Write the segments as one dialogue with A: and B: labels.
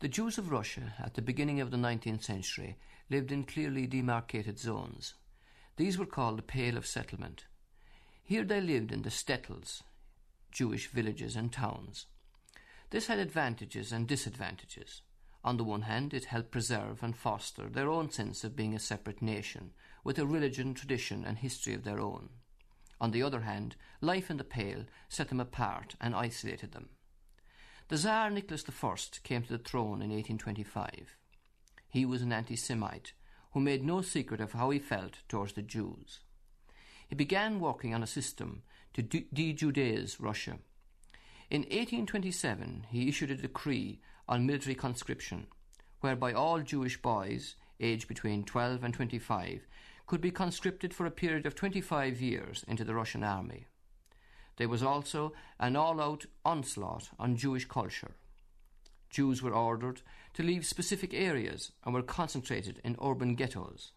A: The Jews of Russia at the beginning of the 19th century lived in clearly demarcated zones. These were called the Pale of Settlement. Here they lived in the shtetls, Jewish villages and towns. This had advantages and disadvantages. On the one hand, it helped preserve and foster their own sense of being a separate nation, with a religion, tradition, and history of their own. On the other hand, life in the Pale set them apart and isolated them. The Tsar Nicholas I came to the throne in 1825. He was an anti Semite who made no secret of how he felt towards the Jews. He began working on a system to de Judaize Russia. In 1827, he issued a decree on military conscription, whereby all Jewish boys aged between 12 and 25 could be conscripted for a period of 25 years into the Russian army. There was also an all out onslaught on Jewish culture. Jews were ordered to leave specific areas and were concentrated in urban ghettos.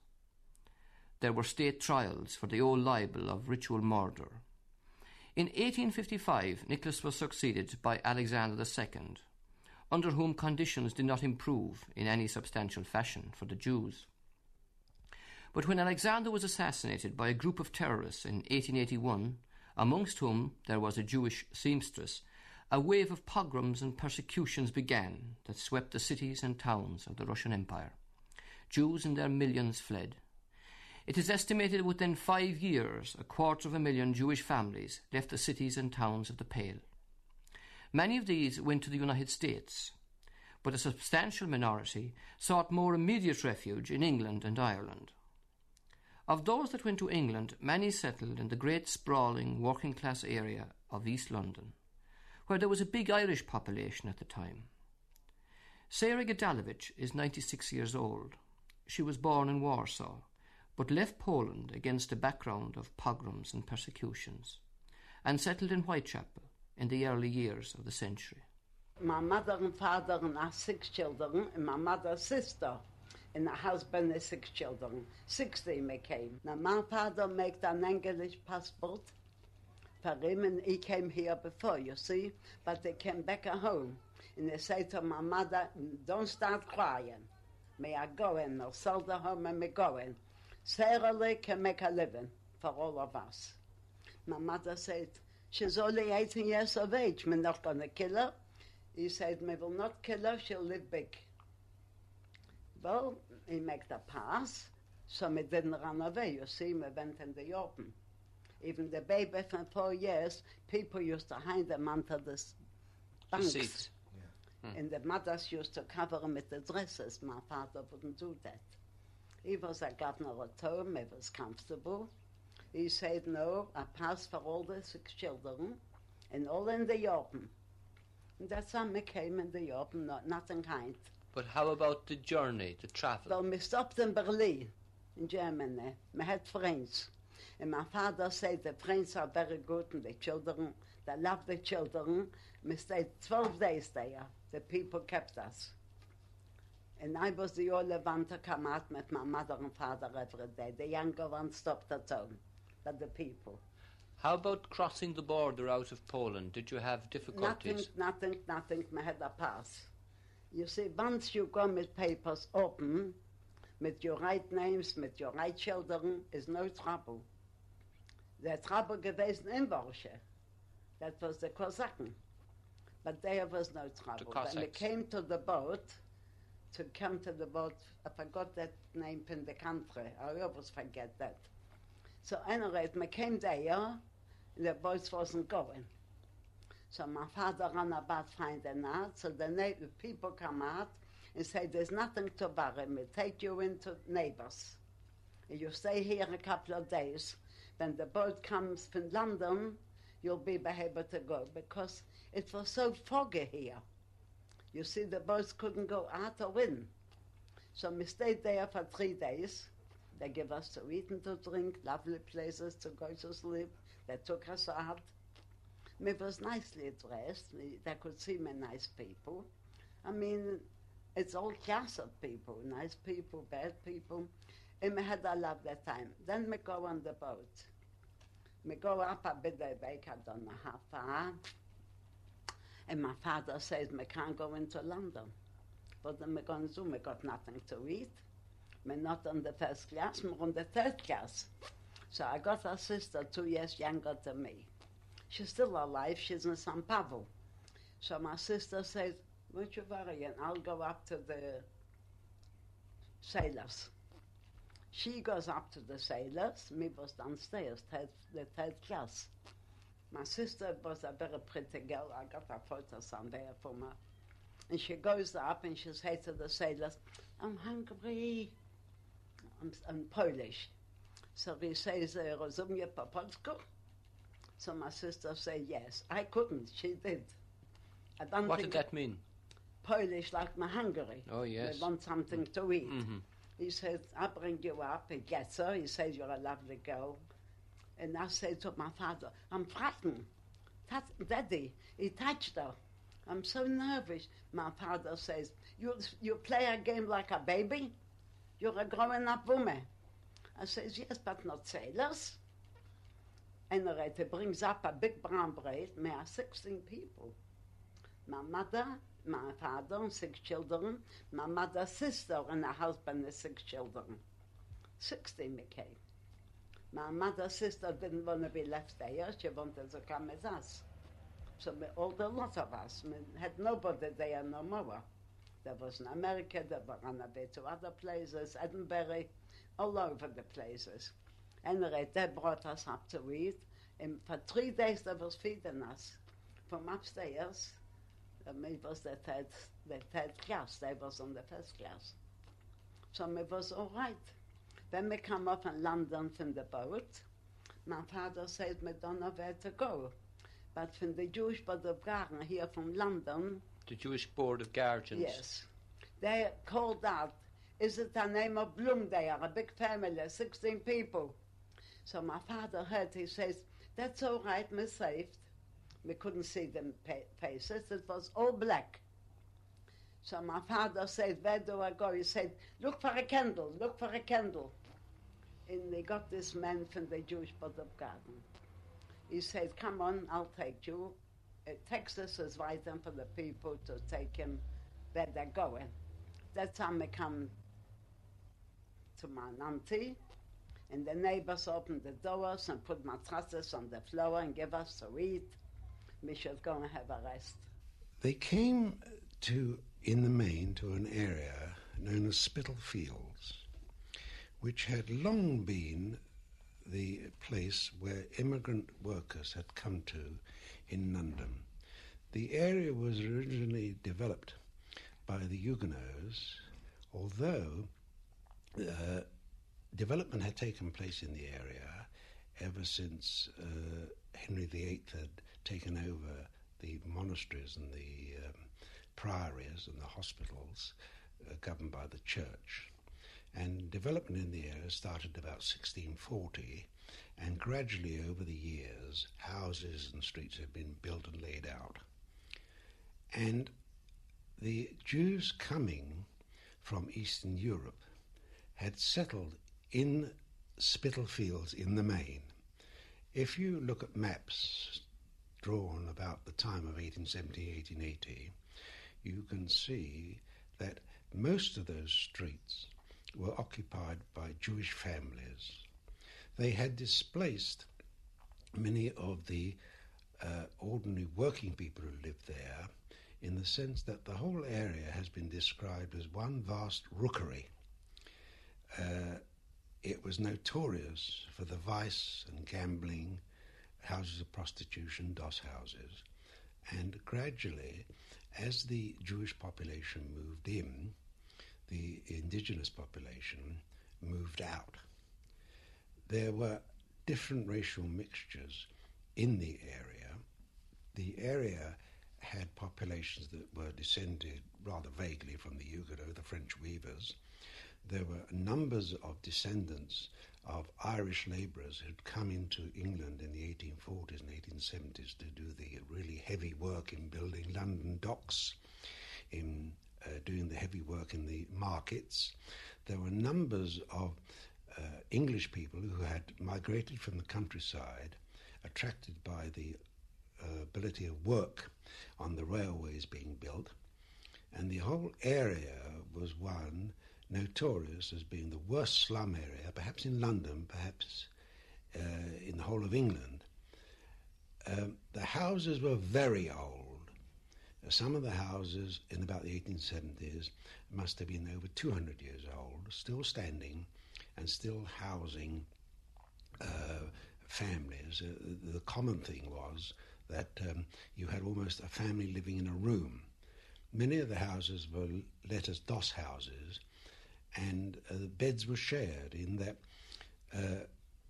A: There were state trials for the old libel of ritual murder. In 1855, Nicholas was succeeded by Alexander II, under whom conditions did not improve in any substantial fashion for the Jews. But when Alexander was assassinated by a group of terrorists in 1881, amongst whom there was a Jewish seamstress, a wave of pogroms and persecutions began that swept the cities and towns of the Russian Empire. Jews in their millions fled. It is estimated within five years a quarter of a million Jewish families left the cities and towns of the Pale. Many of these went to the United States, but a substantial minority sought more immediate refuge in England and Ireland. Of those that went to England, many settled in the great sprawling working class area of East London, where there was a big Irish population at the time. Sarah Gedalovich is 96 years old. She was born in Warsaw, but left Poland against a background of pogroms and persecutions, and settled in Whitechapel in the early years of the century.
B: My mother and father and our six children, and my mother's sister and the husband and six children. Sixteen we came. Now my father made an English passport for him and he came here before, you see, but they came back at home. And they say to my mother, don't start crying. May I go in? I'll sell the home and me go in. Sarah Lee can make a living for all of us. My mother said, she's only 18 years of age. We're not going to kill her. He said, we will not kill her. She'll live big. Well, he made the pass, so we didn't run away. You see, we went in the open. Even the baby from four years, people used to hide them under the banks.
A: Yeah.
B: Hmm. And the mothers used to cover them with the dresses. My father wouldn't do that. He was a governor at home, he was comfortable. He said, no, a pass for all the six children, and all in the open. And that's how we came in the open, not, nothing kind.
A: But how about the journey, the travel?
B: Well, we stopped in Berlin, in Germany. We had friends. And my father said the friends are very good and the children, they love the children. We stayed 12 days there. The people kept us. And I was the only one to come out with my mother and father every day. The younger one stopped at home, but the people.
A: How about crossing the border out of Poland? Did you have difficulties?
B: Nothing, nothing, nothing. We had a pass. You see, once you come with papers open, with your right names, with your right children, is no trouble. The trouble gewesen in Warschau. That was the Kosaken. But there was no trouble. When we came to the boat, to come to the boat, I forgot that name in the country. I always forget that. So anyway, we came there, the boat wasn't going. So my father ran about finding out. So the na- people come out and say, there's nothing to worry. We take you into neighbors. You stay here a couple of days. When the boat comes from London, you'll be able to go because it was so foggy here. You see, the boats couldn't go out or in. So we stayed there for three days. They gave us to eat and to drink, lovely places to go to sleep. They took us out. Me was nicely dressed. Me, They could see me nice people. I mean, it's all class of people, nice people, bad people. And we had a lovely time. Then we go on the boat. We go up a bit the back, I don't know how far. And my father says we can't go into London. What am I going to do? We got nothing to eat. We're not on the first class, we're on the third class. So I got a sister two years younger than me. She's still alive, she's in San Pavel. So my sister says, Won't you worry, and I'll go up to the sailors. She goes up to the sailors, me was downstairs, third, the third class. My sister was a very pretty girl. I got her photos somewhere for her. And she goes up and she says to the sailors, I'm hungry. I'm, I'm Polish. So he says, Rozumie po polsku? So my sister said, yes. I couldn't. She did. I don't
A: What
B: think
A: did that mean?
B: Polish like my Hungary.
A: Oh, yes.
B: They want something to eat.
A: Mhm.
B: He said, I'll bring you up. He gets her. He says, You're a lovely girl. And I said to my father, I'm frightened. Daddy, he touched her. I'm so nervous. My father says, you, you play a game like a baby? You're a growing up woman. I says, Yes, but not sailors. Anyway, he brings up a big brown bread. May are 16 people. My mother, my father, and six children. My mother's sister and her husband and six children. 16 we came. My mother's sister didn't want to be left there. She wanted to come with us. So we, all the lot of us, we had nobody there no more. There was in America, there were on a bit to other places, Edinburgh, all over the places. Anyway, they brought us up to eat. And for three days they was feeding us from upstairs. Um, it was the third, the third class. They was on the first class. So it was all right. When we come up in London from the boat, my father said we don't know where to go. But from the Jewish Board of Garden here from London,
A: The Jewish Board of Guardians.
B: yes, they called out, is it the name of Bloom there, a big family, 16 people. So my father heard, he says, that's all right, we're saved. We couldn't see them faces, it was all black. So my father said, where do I go? He said, look for a candle, look for a candle. And they got this man from the Jewish Garden. He said, come on, I'll take you. Uh, Texas is waiting for the people to take him where they're going. That time I come to my auntie, and the neighbors opened the doors and put mattresses on the floor and give us to eat. We should go and have a rest.
C: They came to, in the main, to an area known as Spitalfields, which had long been the place where immigrant workers had come to in London. The area was originally developed by the Huguenots, although uh, development had taken place in the area ever since uh, Henry VIII had taken over the monasteries and the um, priories and the hospitals uh, governed by the church. And development in the area started about 1640, and gradually over the years, houses and streets have been built and laid out. And the Jews coming from Eastern Europe had settled in Spitalfields in the main. If you look at maps drawn about the time of 1870, 1880, you can see that most of those streets were occupied by Jewish families. They had displaced many of the uh, ordinary working people who lived there in the sense that the whole area has been described as one vast rookery. Uh, it was notorious for the vice and gambling, houses of prostitution, doss houses. And gradually, as the Jewish population moved in, the indigenous population moved out. There were different racial mixtures in the area. The area had populations that were descended rather vaguely from the Huguenot, the French weavers. There were numbers of descendants of Irish labourers who'd come into England in the 1840s and 1870s to do the really heavy work in building London docks, in uh, doing the heavy work in the markets. There were numbers of uh, English people who had migrated from the countryside, attracted by the uh, ability of work on the railways being built, and the whole area was one notorious as being the worst slum area, perhaps in London, perhaps uh, in the whole of England. Um, the houses were very old. Some of the houses in about the 1870s must have been over 200 years old, still standing and still housing uh, families. Uh, the common thing was that um, you had almost a family living in a room. Many of the houses were let as doss houses, and uh, the beds were shared in that uh,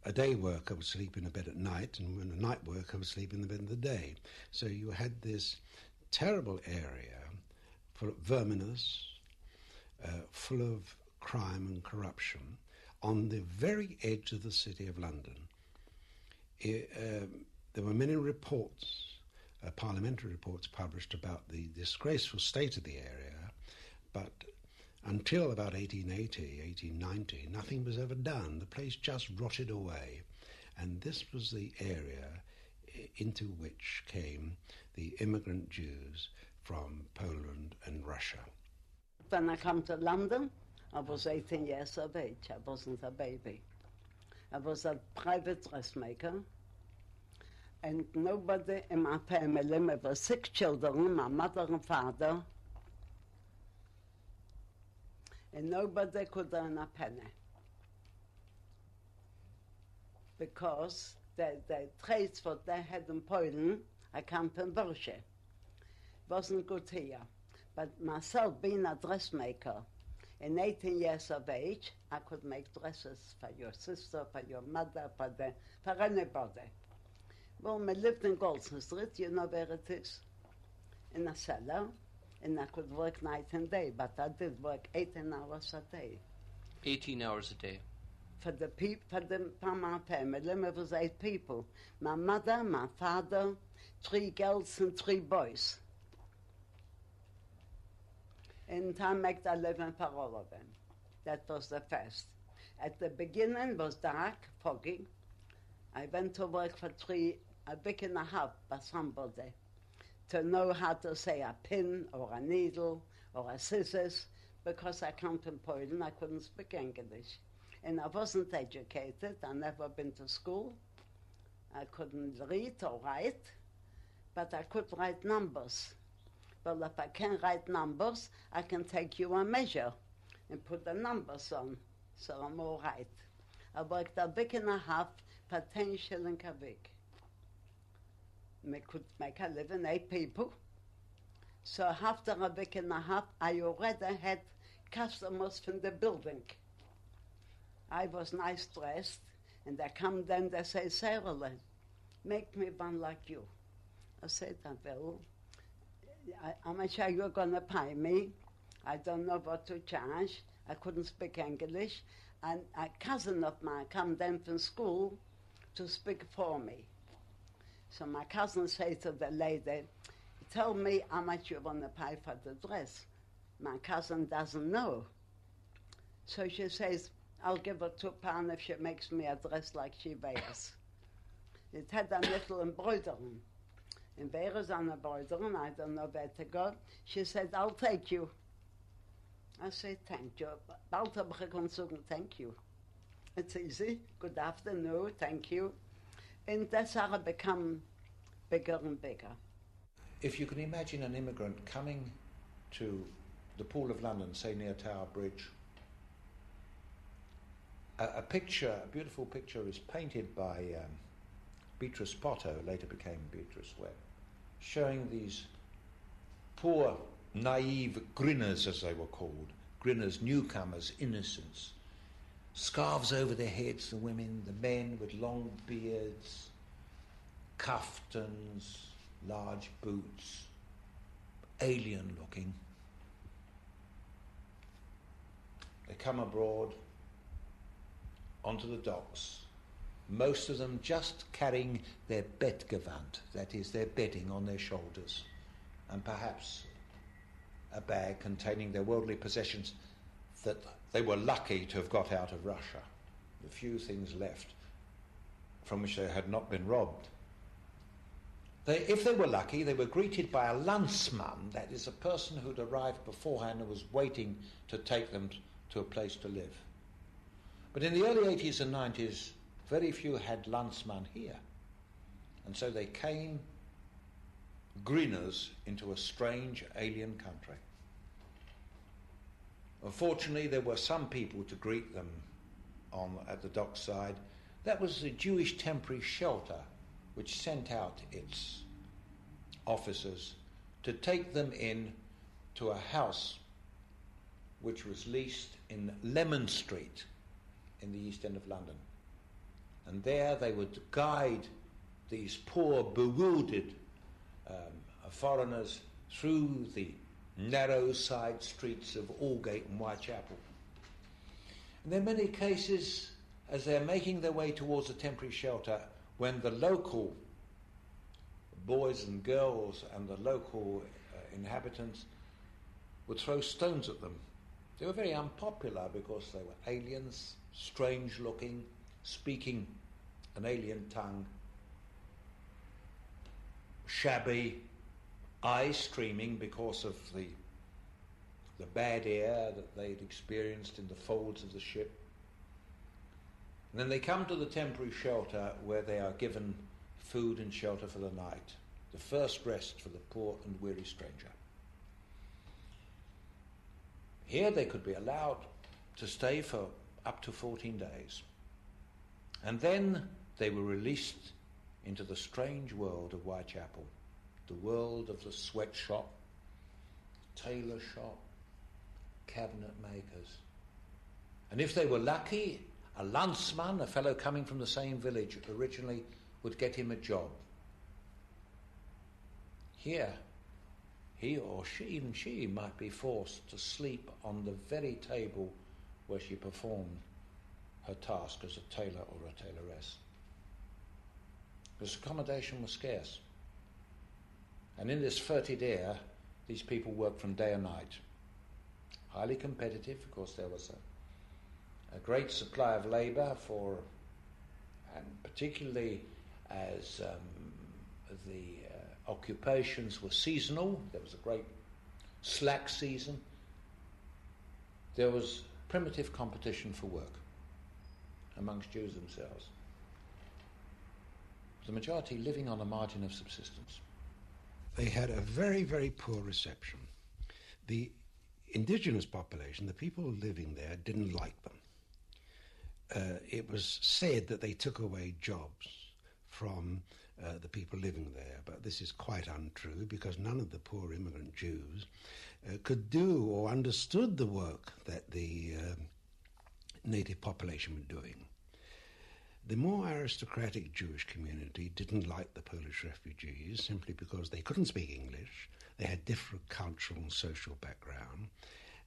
C: a day worker would sleep in a bed at night, and when a night worker would sleep in the bed in the day. So you had this terrible area, full of verminous, uh, full of crime and corruption, on the very edge of the city of London. It, um, there were many reports, uh, parliamentary reports published about the disgraceful state of the area, but until about 1880, 1890, nothing was ever done. The place just rotted away. And this was the area into which came the immigrant Jews from Poland and Russia.
B: When I come to London, I was 18 years of age. I wasn't a baby. I was a private dressmaker. And nobody in my family, there were six children, my mother and father, and nobody could earn a penny. Because the, the trades what they had in Poland, I come from Borsche, wasn't good here. But myself being a dressmaker, in 18 years of age, I could make dresses for your sister, for your mother, for, the, for anybody. Well, we lived in Goulston Street, you know where it is, in a cellar and I could work night and day, but I did work 18 hours a day.
A: 18 hours a day?
B: For the people, for, the, for my family, it was eight people. My mother, my father, three girls and three boys. And I make a living for all of them. That was the first. At the beginning it was dark, foggy. I went to work for three, a week and a half by somebody to know how to say a pin or a needle or a scissors because I come from Poland, I couldn't speak English. And I wasn't educated, I never been to school. I couldn't read or write, but I could write numbers. Well, if I can write numbers, I can take you a measure and put the numbers on, so I'm all right. I worked a week and a half for 10 shillings a week we could make a living, eight people. So after a week and a half, I already had customers from the building. I was nice dressed, and they come then, they say, Sarah, make me one like you. I said, I will. I, how much are you going to pay me? I don't know what to charge. I couldn't speak English. And a cousin of mine come then from school to speak for me. So my cousin said to the lady, tell me how much you want to pay for the dress. My cousin doesn't know. So she says, I'll give her two pounds if she makes me a dress like she wears. it had a little embroidery. And where is an embroidery? I don't know where to go. She said, I'll take you. I said, thank you. Bald habe ich thank you. It's easy. Good afternoon, thank you. And that's how Sache become bigger and bigger.
D: If you can imagine an immigrant coming to the Pool of London, say near Tower Bridge, a, a picture, a beautiful picture, is painted by um, Beatrice Potter, who later became Beatrice Webb, showing these poor, naive greeners, as they were called, greeners, newcomers, innocents, scarves over their heads, the women, the men with long beards, kaftans, large boots, alien looking. They come abroad onto the docks, most of them just carrying their bettgewand, that is, their bedding on their shoulders, and perhaps a bag containing their worldly possessions that they were lucky to have got out of Russia. The few things left from which they had not been robbed. They, if they were lucky, they were greeted by a landsman, that is, a person who'd arrived beforehand and was waiting to take them to a place to live. But in the early 80s and 90s, very few had landsman here. And so they came greeners into a strange alien country. Unfortunately, there were some people to greet them on, at the dockside. That was the Jewish temporary shelter which sent out its officers to take them in to a house which was leased in Lemon Street in the East End of London. And there they would guide these poor, bewildered um, foreigners through the narrow side streets of Aldgate and Whitechapel. And in many cases, as they're making their way towards a temporary shelter, when the local boys and girls and the local uh, inhabitants would throw stones at them. They were very unpopular because they were aliens, strange looking, speaking an alien tongue, shabby, eyes streaming because of the, the bad air that they'd experienced in the folds of the ship. And then they come to the temporary shelter where they are given food and shelter for the night, the first rest for the poor and weary stranger. Here they could be allowed to stay for up to 14 days. And then they were released into the strange world of Whitechapel, the world of the sweatshop, tailor shop, cabinet makers. And if they were lucky, a landsman, a fellow coming from the same village originally, would get him a job. Here, he or she, even she, might be forced to sleep on the very table where she performed her task as a tailor or a tailoress. Because accommodation was scarce. And in this fetid air, these people worked from day and night. Highly competitive, of course, there was a, a great supply of labour for, and particularly as um, the uh, occupations were seasonal, there was a great slack season, there was primitive competition for work amongst Jews themselves. The majority living on the margin of subsistence.
C: They had a very, very poor reception. The indigenous population, the people living there, didn't like them. Uh, it was said that they took away jobs from uh, the people living there, but this is quite untrue because none of the poor immigrant Jews uh, could do or understood the work that the um, native population were doing. The more aristocratic Jewish community didn't like the Polish refugees simply because they couldn't speak English, they had different cultural and social background,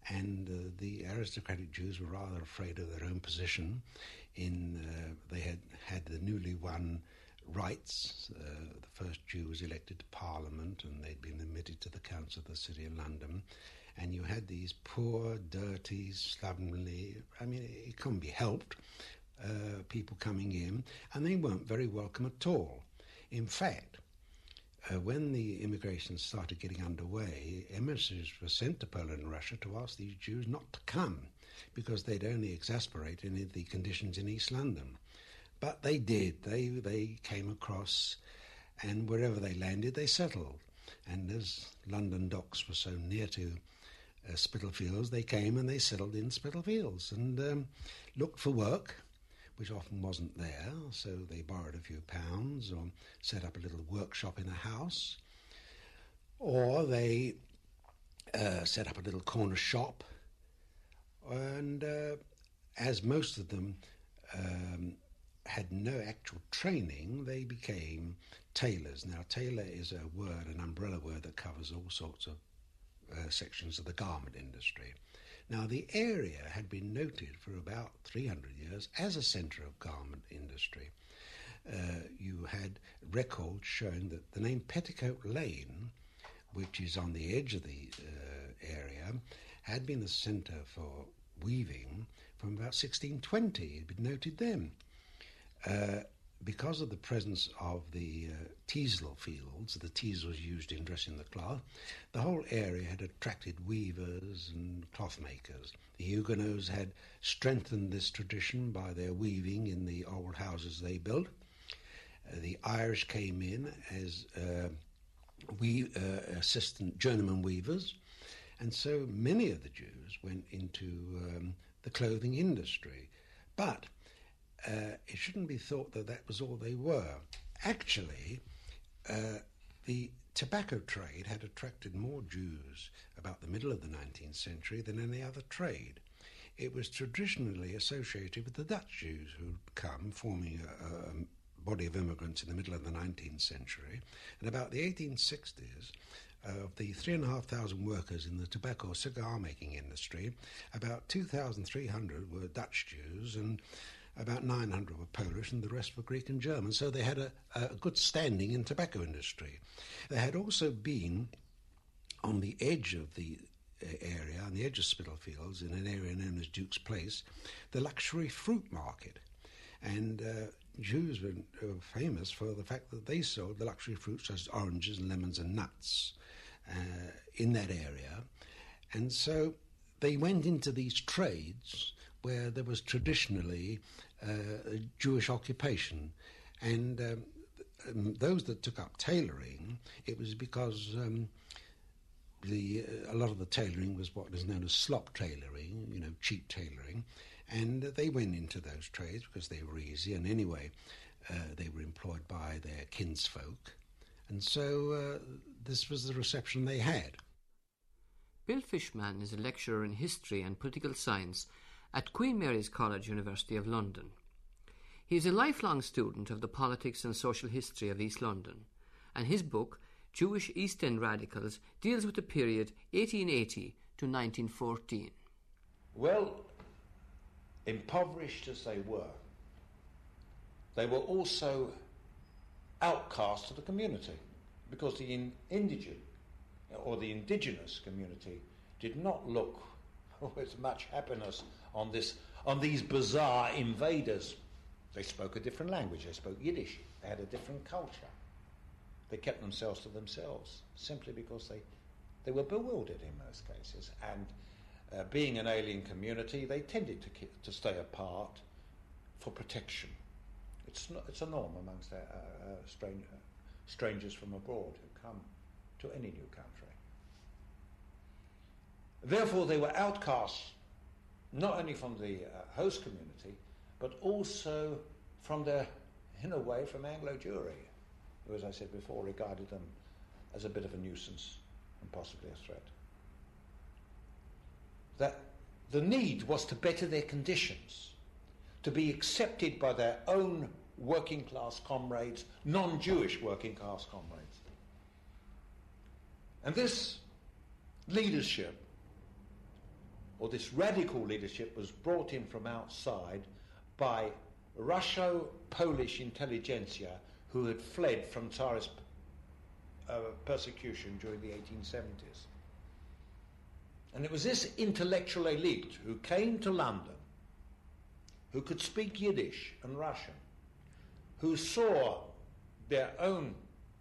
C: and uh, the aristocratic Jews were rather afraid of their own position. In uh, they had had the newly won rights. Uh, the first Jew was elected to Parliament, and they'd been admitted to the Council of the City of London. And you had these poor, dirty, slovenly. I mean, it couldn't be helped uh, people coming in, and they weren't very welcome at all. In fact, uh, when the immigration started getting underway, emissaries were sent to Poland and Russia to ask these Jews not to come because they'd only exasperate any of the conditions in East London. But they did. They they came across, and wherever they landed, they settled. And as London docks were so near to uh, Spitalfields, they came and they settled in Spitalfields and um, looked for work which often wasn't there, so they borrowed a few pounds or set up a little workshop in a house, or they uh, set up a little corner shop, and uh, as most of them um, had no actual training, they became tailors. Now, tailor is a word, an umbrella word that covers all sorts of uh, sections of the garment industry. Now, the area had been noted for about 300 years as a centre of garment industry. Uh, you had records showing that the name Petticoat Lane, which is on the edge of the uh, area, had been the centre for weaving from about 1620. It had been noted then. Uh, because of the presence of the uh, teasel fields, the teasel was used in dressing the cloth, the whole area had attracted weavers and cloth makers. The Huguenots had strengthened this tradition by their weaving in the old houses they built. Uh, the Irish came in as uh, we, uh, assistant journeyman weavers, and so many of the Jews went into um, the clothing industry. But uh, it shouldn't be thought that that was all they were. Actually, uh, the tobacco trade had attracted more Jews about the middle of the 19th century than any other trade. It was traditionally associated with the Dutch Jews who'd come, forming a, a body of immigrants in the middle of the 19th century. And about the 1860s, of the 3,500 workers in the tobacco cigar making industry, about 2,300 were Dutch Jews and about 900 were Polish and the rest were Greek and German. So they had a, a good standing in tobacco industry. They had also been on the edge of the uh, area, on the edge of Spitalfields, in an area known as Duke's Place, the luxury fruit market. And uh, Jews were, famous for the fact that they sold the luxury fruits such as oranges and lemons and nuts uh, in that area. And so they went into these trades where there was traditionally uh, Jewish occupation. And um, um, those that took up tailoring, it was because um, the, uh, a lot of the tailoring was what is known as slop tailoring, you know, cheap tailoring. And they went into those trades because they were easy. And anyway, uh, they were employed by their kinsfolk. And so uh, this was the reception they had.
A: Bill Fishman is a lecturer in history and political science at Queen Mary's College, University of London. He is a lifelong student of the politics and social history of East London, and his book, Jewish East End Radicals, deals with the period 1880 to 1914.
D: Well, impoverished as they were, they were also outcasts of the community because the in- indigent or the indigenous community did not look with much happiness on, this, on these bizarre invaders. They spoke a different language, they spoke Yiddish, they had a different culture. They kept themselves to themselves simply because they, they were bewildered in most cases. And uh, being an alien community, they tended to, to stay apart for protection. It's, not, it's a norm amongst uh, uh, strange, uh, strangers from abroad who come to any new country. Therefore, they were outcasts not only from the uh, host community, but also from their, in a way, from Anglo Jewry, who, as I said before, regarded them as a bit of a nuisance and possibly a threat. That the need was to better their conditions, to be accepted by their own working class comrades, non Jewish working class comrades. And this leadership or this radical leadership was brought in from outside by Russo-Polish intelligentsia who had fled from Tsarist uh, persecution during the 1870s. And it was this intellectual elite who came to London, who could speak Yiddish and Russian, who saw their own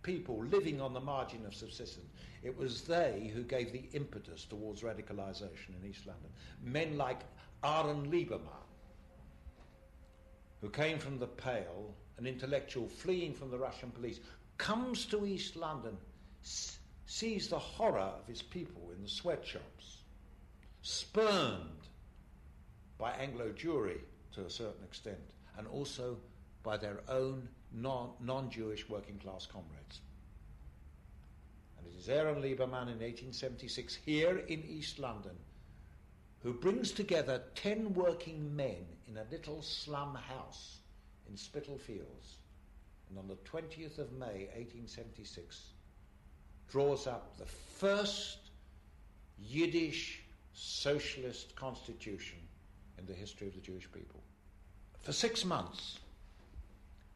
D: people living on the margin of subsistence, it was they who gave the impetus towards radicalization in East London. Men like Aaron Lieberman, who came from the Pale, an intellectual fleeing from the Russian police, comes to East London, s- sees the horror of his people in the sweatshops, spurned by Anglo Jewry to a certain extent, and also by their own non Jewish working class comrades. Is Aaron Lieberman in 1876 here in East London who brings together 10 working men in a little slum house in Spitalfields and on the 20th of May 1876 draws up the first Yiddish socialist constitution in the history of the Jewish people. For six months,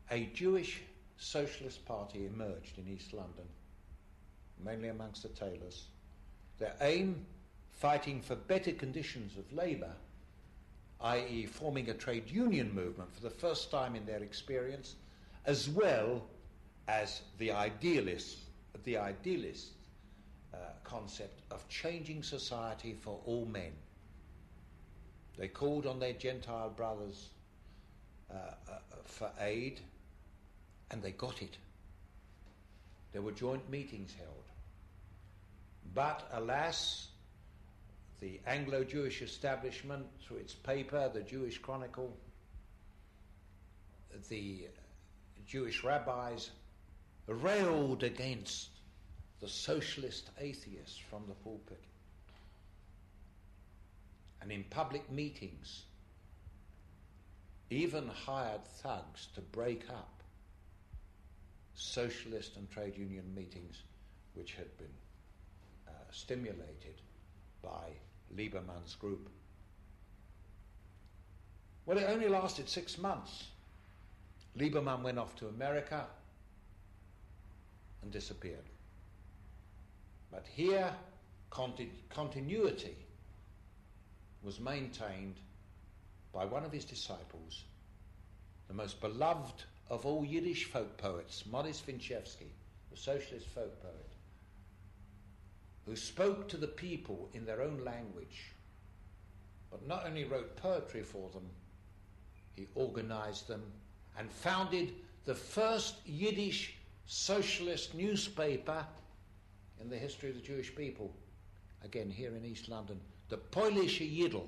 D: a Jewish socialist party emerged in East London mainly amongst the tailors. Their aim, fighting for better conditions of labour, i.e., forming a trade union movement for the first time in their experience, as well as the idealist, the idealist uh, concept of changing society for all men. They called on their Gentile brothers uh, uh, for aid, and they got it. There were joint meetings held. But alas, the Anglo Jewish establishment, through its paper, the Jewish Chronicle, the Jewish rabbis railed against the socialist atheists from the pulpit. And in public meetings, even hired thugs to break up socialist and trade union meetings which had been stimulated by Lieberman's group. Well, it only lasted six months. Lieberman went off to America and disappeared. But here, conti- continuity was maintained by one of his disciples, the most beloved of all Yiddish folk poets, Modest Winchevsky, the socialist folk poet, who spoke to the people in their own language, but not only wrote poetry for them, he organized them and founded the first Yiddish socialist newspaper in the history of the Jewish people, again here in East London, the Polish Yiddle.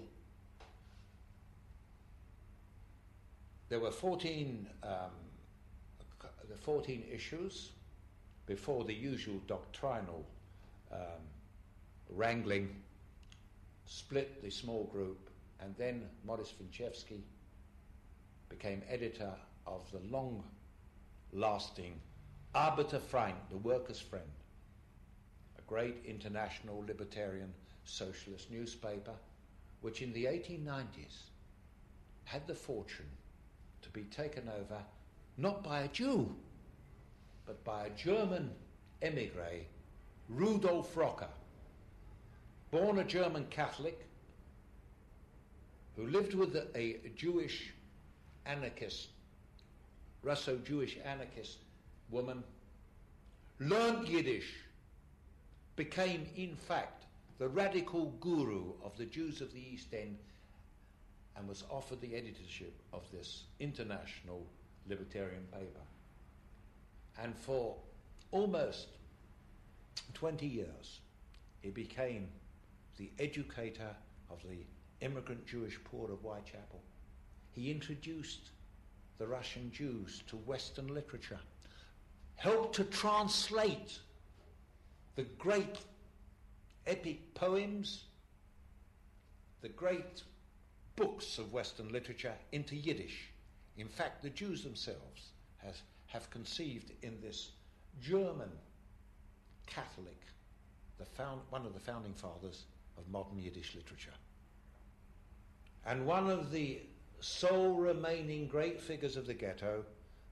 D: There were 14, um, the 14 issues before the usual doctrinal um, wrangling split the small group, and then Modest Winchevsky became editor of the long lasting Arbeiterfreund, the workers' friend, a great international libertarian socialist newspaper, which in the 1890s had the fortune to be taken over not by a Jew, but by a German emigre, Rudolf Rocker, born a German Catholic, who lived with a Jewish anarchist, Russo Jewish anarchist woman, learned Yiddish, became in fact the radical guru of the Jews of the East End, and was offered the editorship of this international libertarian paper. And for almost 20 years, he became the educator of the immigrant Jewish poor of Whitechapel. He introduced the Russian Jews to Western literature, helped to translate the great epic poems, the great books of Western literature into Yiddish. In fact, the Jews themselves has, have conceived in this German Catholic, the found, one of the founding fathers of modern Yiddish literature. And one of the sole remaining great figures of the ghetto,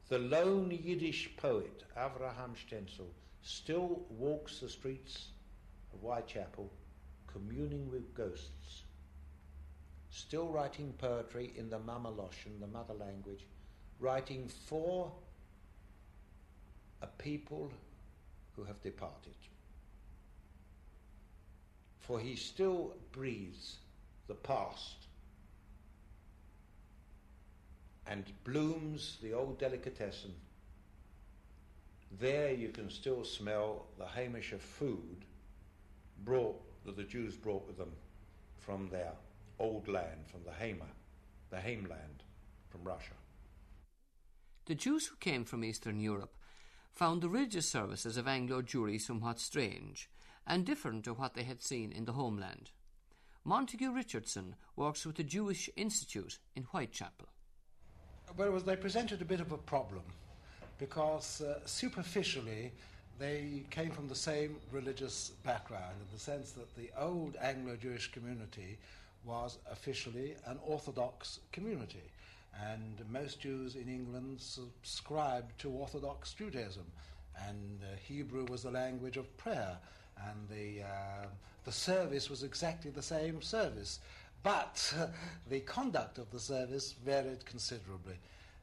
D: the lone Yiddish poet Avraham Stenzel, still walks the streets of Whitechapel communing with ghosts, still writing poetry in the Mamaloshan, the mother language, writing for a people who have departed. For he still breathes the past and blooms the old delicatessen. There you can still smell the Hamish of food brought that the Jews brought with them from their old land, from the Hama, the Hameland, from Russia.
E: The Jews who came from Eastern Europe found the religious services of Anglo Jewry somewhat strange and different to what they had seen in the homeland. Montague Richardson works with the Jewish Institute in Whitechapel.
F: Well, they presented a bit of a problem because uh, superficially they came from the same religious background in the sense that the old Anglo Jewish community was officially an Orthodox community. And most Jews in England subscribed to Orthodox Judaism. And uh, Hebrew was the language of prayer. And the, uh, the service was exactly the same service. But uh, the conduct of the service varied considerably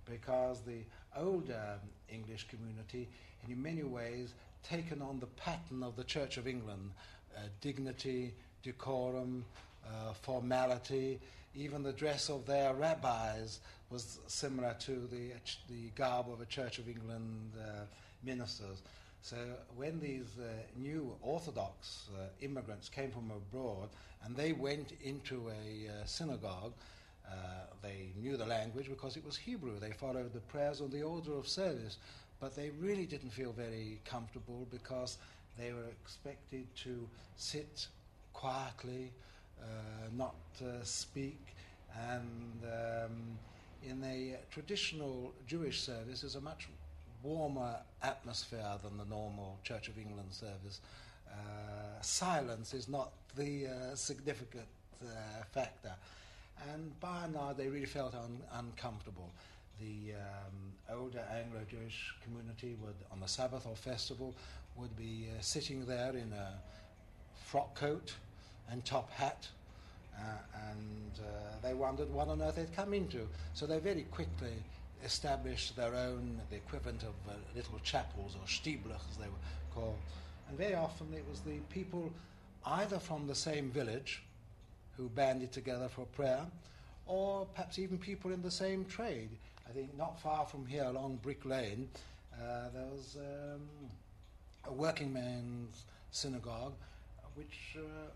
F: because the older English community, in many ways taken on the pattern of the Church of England uh, dignity, decorum, uh, formality, even the dress of their rabbis was similar to the, the garb of a Church of England uh, ministers. So when these uh, new Orthodox uh, immigrants came from abroad and they went into a uh, synagogue, uh, they knew the language because it was Hebrew. They followed the prayers on the order of service, but they really didn't feel very comfortable because they were expected to sit quietly, uh, not uh, speak, and um, in a traditional Jewish service, there's a much warmer atmosphere than the normal Church of England service. Uh, silence is not the uh, significant uh, factor. And by and large, they really felt un- uncomfortable. The um, older Anglo Jewish community would, on the Sabbath or festival, would be uh, sitting there in a frock coat and top hat. Uh, and uh, they wondered what on earth they'd come into. So they very quickly established their own, the equivalent of uh, little chapels or Stieblach as they were called. And very often it was the people either from the same village who banded together for prayer, or perhaps even people in the same trade. I think not far from here along Brick Lane, uh, there was um, a working man's synagogue which uh,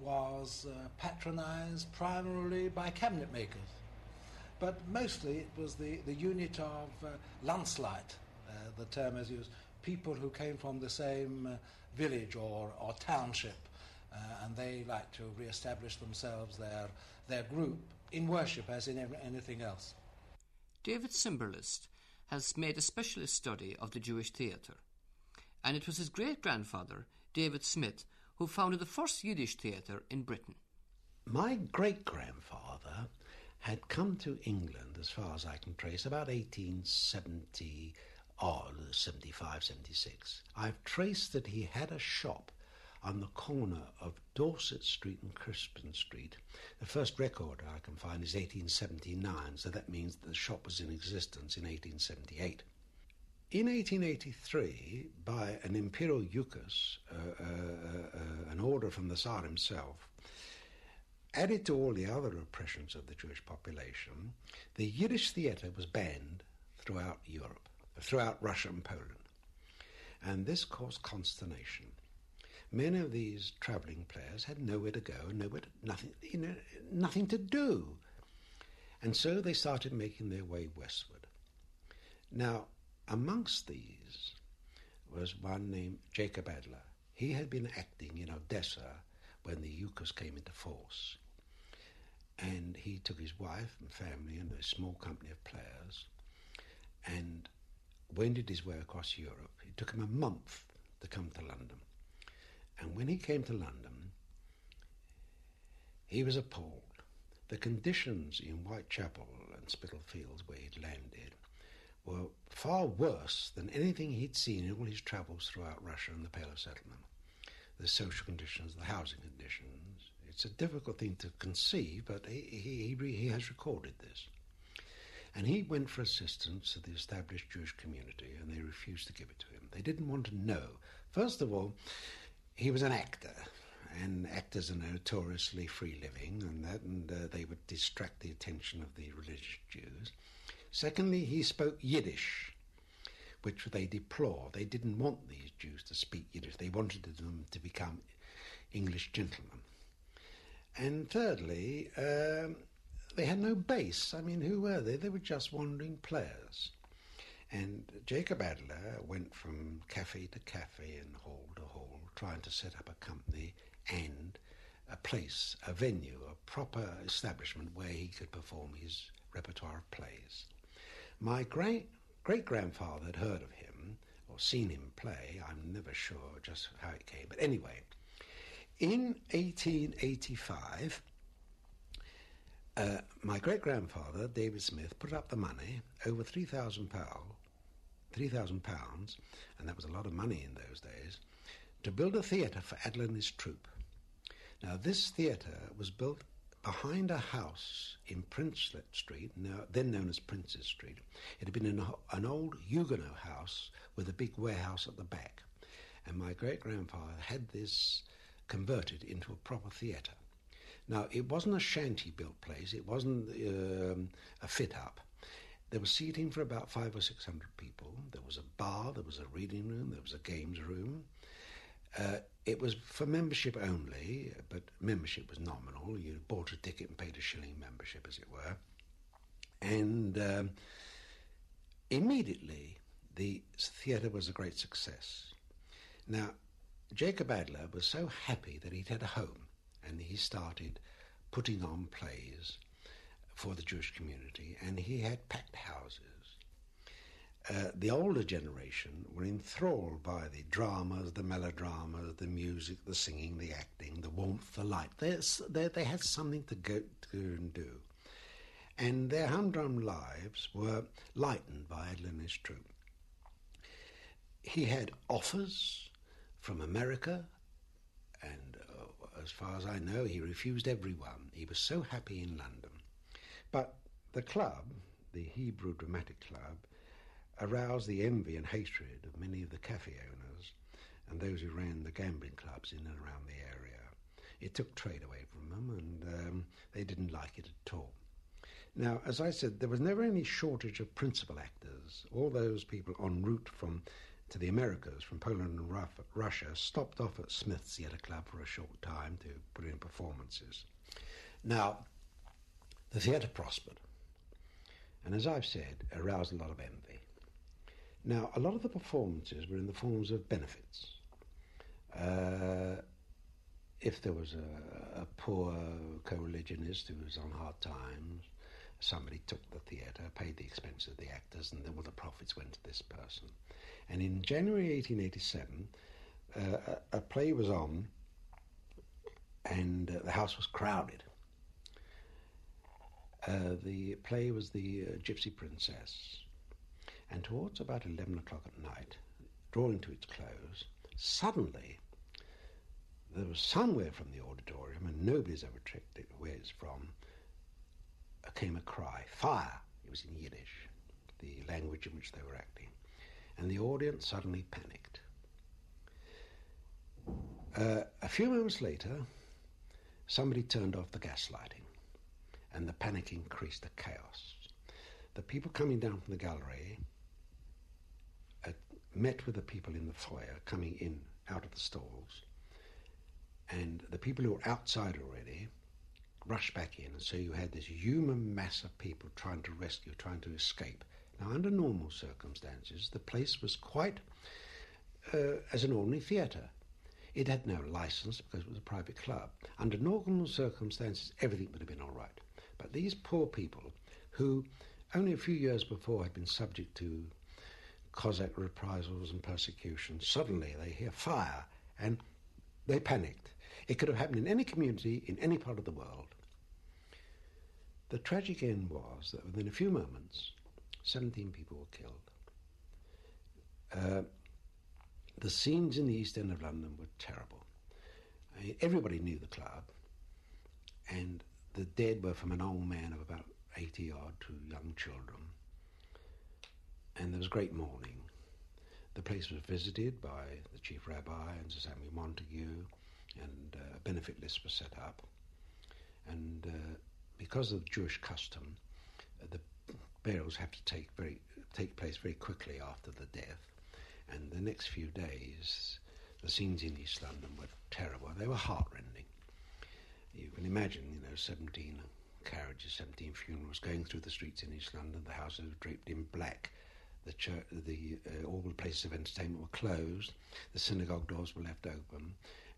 F: was uh, patronized primarily by cabinet makers. But mostly it was the, the unit of uh, Landsleit, uh, the term is used, people who came from the same uh, village or, or township, uh, and they like to re-establish themselves, their, their group, in worship as in anything else.
A: David Simberlist has made a specialist study of the Jewish theatre, and it was his great-grandfather, David Smith, who founded the first Yiddish theatre in Britain.
C: My great grandfather had come to England, as far as I can trace, about 1870 odd, 75, 76. I've traced that he had a shop on the corner of Dorset Street and Crispin Street. The first record I can find is 1879, so that means that the shop was in existence in 1878. In 1883, by an imperial ukase, uh, uh, uh, an order from the Tsar himself, added to all the other oppressions of the Jewish population, the Yiddish theatre was banned throughout Europe, throughout Russia and Poland. And this caused consternation. Many of these travelling players had nowhere to go, nowhere to, nothing, you know, nothing to do. And so they started making their way westward. Now, Amongst these was one named Jacob Adler. He had been acting in Odessa when the ukase came into force. And he took his wife and family and a small company of players and wended his way across Europe. It took him a month to come to London. And when he came to London, he was appalled. The conditions in Whitechapel and Spitalfields, where he'd landed, were far worse than anything he'd seen in all his travels throughout Russia and the Pale of Settlement. The social conditions, the housing conditions. It's a difficult thing to conceive, but he, he, he, has recorded this. And he went for assistance to the established Jewish community, and they refused to give it to him. They didn't want to know. First of all, he was an actor, and actors are notoriously free living, and, that, and uh, they would distract the attention of the religious Jews. Secondly, he spoke Yiddish, which they deplore. They didn't want these Jews to speak Yiddish, they wanted them to become English gentlemen. And thirdly, um, they had no base. I mean, who were they? They were just wandering players. And Jacob Adler went from cafe to cafe and hall to hall, trying to set up a company and a place, a venue, a proper establishment where he could perform his repertoire of plays. My great great grandfather had heard of him or seen him play. I'm never sure just how it came, but anyway, in 1885. Uh, my great grandfather, David Smith, put up the money, over three thousand pounds, three thousand pounds, and that was a lot of money in those days, to build a theatre for his troupe. Now, this theatre was built behind a house in Princelet Street, now, then known as Princes Street. It had been an, an old Huguenot house with a big warehouse at the back. And my great grandfather had this converted into a proper theatre. Now, it wasn't a shanty built place, it wasn't um, a fit up. There was seating for about five or six hundred people. There was a bar, there was a reading room, there was a games room. Uh, it was for membership only, but membership was nominal. You bought a ticket and paid a shilling membership, as it were. And um, immediately, the theatre was a great success. Now, Jacob Adler was so happy that he'd had a home, and he started putting on plays for the Jewish community, and he had packed houses. Uh, the older generation were enthralled by the dramas, the melodramas, the music, the singing, the acting, the warmth, the light. They, they had something to go to and do. And their humdrum lives were lightened by Adler and troupe. He had offers from America, and uh, as far as I know, he refused everyone. He was so happy in London. But the club, the Hebrew Dramatic Club, aroused the envy and hatred of many of the cafe owners and those who ran the gambling clubs in and around the area. It took trade away from them, and um, they didn't like it at all. Now, as I said, there was never any shortage of principal actors. All those people en route from to the Americas, from Poland and Russia, stopped off at Smith's Theatre Club for a short time to put in performances. Now, the theatre prospered, and as I've said, aroused a lot of envy. Now, a lot of the performances were in the forms of benefits. Uh, if there was a, a poor co-religionist who was on hard times, somebody took the theatre, paid the expense of the actors, and then all the profits went to this person. And in January 1887, uh, a, a, play was on, and uh, the house was crowded. Uh, the play was The Gypsy Princess. And towards about 11 o'clock at night, drawing to its close, suddenly there was somewhere from the auditorium, and nobody's ever checked it where it's from, came a cry, fire! It was in Yiddish, the language in which they were acting. And the audience suddenly panicked. Uh, a few moments later, somebody turned off the gas lighting, and the panic increased, the chaos. The people coming down from the gallery met with the people in the foyer coming in out of the stalls, and the people who were outside already rushed back in, and so you had this human mass of people trying to rescue, trying to escape. Now, under normal circumstances, the place was quite uh, as an ordinary theatre. It had no license because it was a private club. Under normal circumstances, everything would have been all right. But these poor people, who only a few years before had been subject to Cossack reprisals and persecution, suddenly they hear fire and they panicked. It could have happened in any community in any part of the world. The tragic end was that within a few moments, 17 people were killed. Uh, the scenes in the East End of London were terrible. I mean, everybody knew the club, and the dead were from an old man of about 80 odd to young children. And there was great mourning. The place was visited by the chief rabbi and Sir Samuel Montagu, and uh, a benefit list was set up. And uh, because of Jewish custom, uh, the burials have to take very take place very quickly after the death, and the next few days, the scenes in East London were terrible. They were heartrending. You can imagine, you know, seventeen carriages, seventeen funerals going through the streets in East London. The houses were draped in black. The church, the uh, all the places of entertainment were closed. The synagogue doors were left open,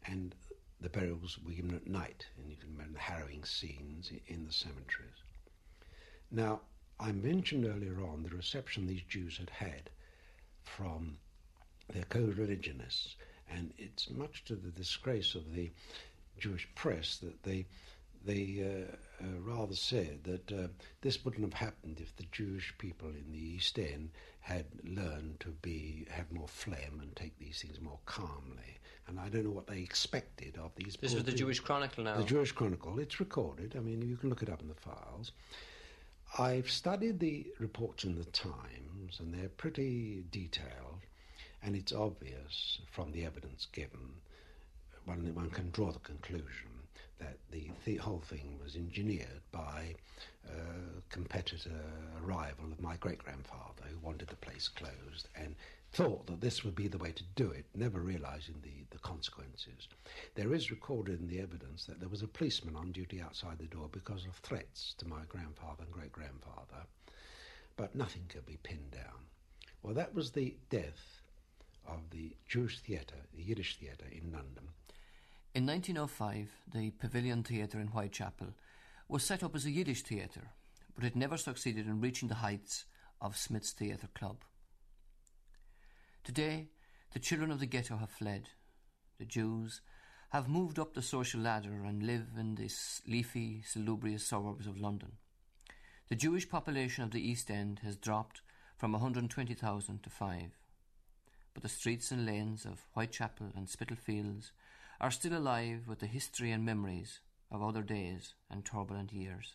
C: and the burials were given at night, and you can imagine the harrowing scenes in the cemeteries. Now, I mentioned earlier on the reception these Jews had had from their co-religionists, and it's much to the disgrace of the Jewish press that they they uh, uh, rather said that uh, this wouldn't have happened if the Jewish people in the East End had learned to be have more phlegm and take these things more calmly. And I don't know what they expected of these.
A: People.
C: This
A: was the
C: people.
A: Jewish Chronicle now.
C: The Jewish Chronicle. It's recorded. I mean, you can look it up in the files. I've studied the reports in the Times, and they're pretty detailed, and it's obvious from the evidence given. One, one can draw the conclusion that the, the whole thing was engineered by a competitor rival of my great grandfather who wanted the place closed and thought that this would be the way to do it, never realizing the, the consequences. There is recorded in the evidence that there was a policeman on duty outside the door because of threats to my grandfather and great grandfather, but nothing could be pinned down. Well, that was the death of the Jewish theatre, the Yiddish theatre in London.
A: In 1905, the Pavilion Theatre in Whitechapel was set up as a Yiddish theatre, but it never succeeded in reaching the heights of Smith's Theatre Club. Today, the children of the ghetto have fled. The Jews have moved up the social ladder and live in the leafy, salubrious suburbs of London. The Jewish population of the East End has dropped from 120,000 to 5. But the streets and lanes of Whitechapel and Spitalfields are still alive with the history and memories of other days and turbulent years.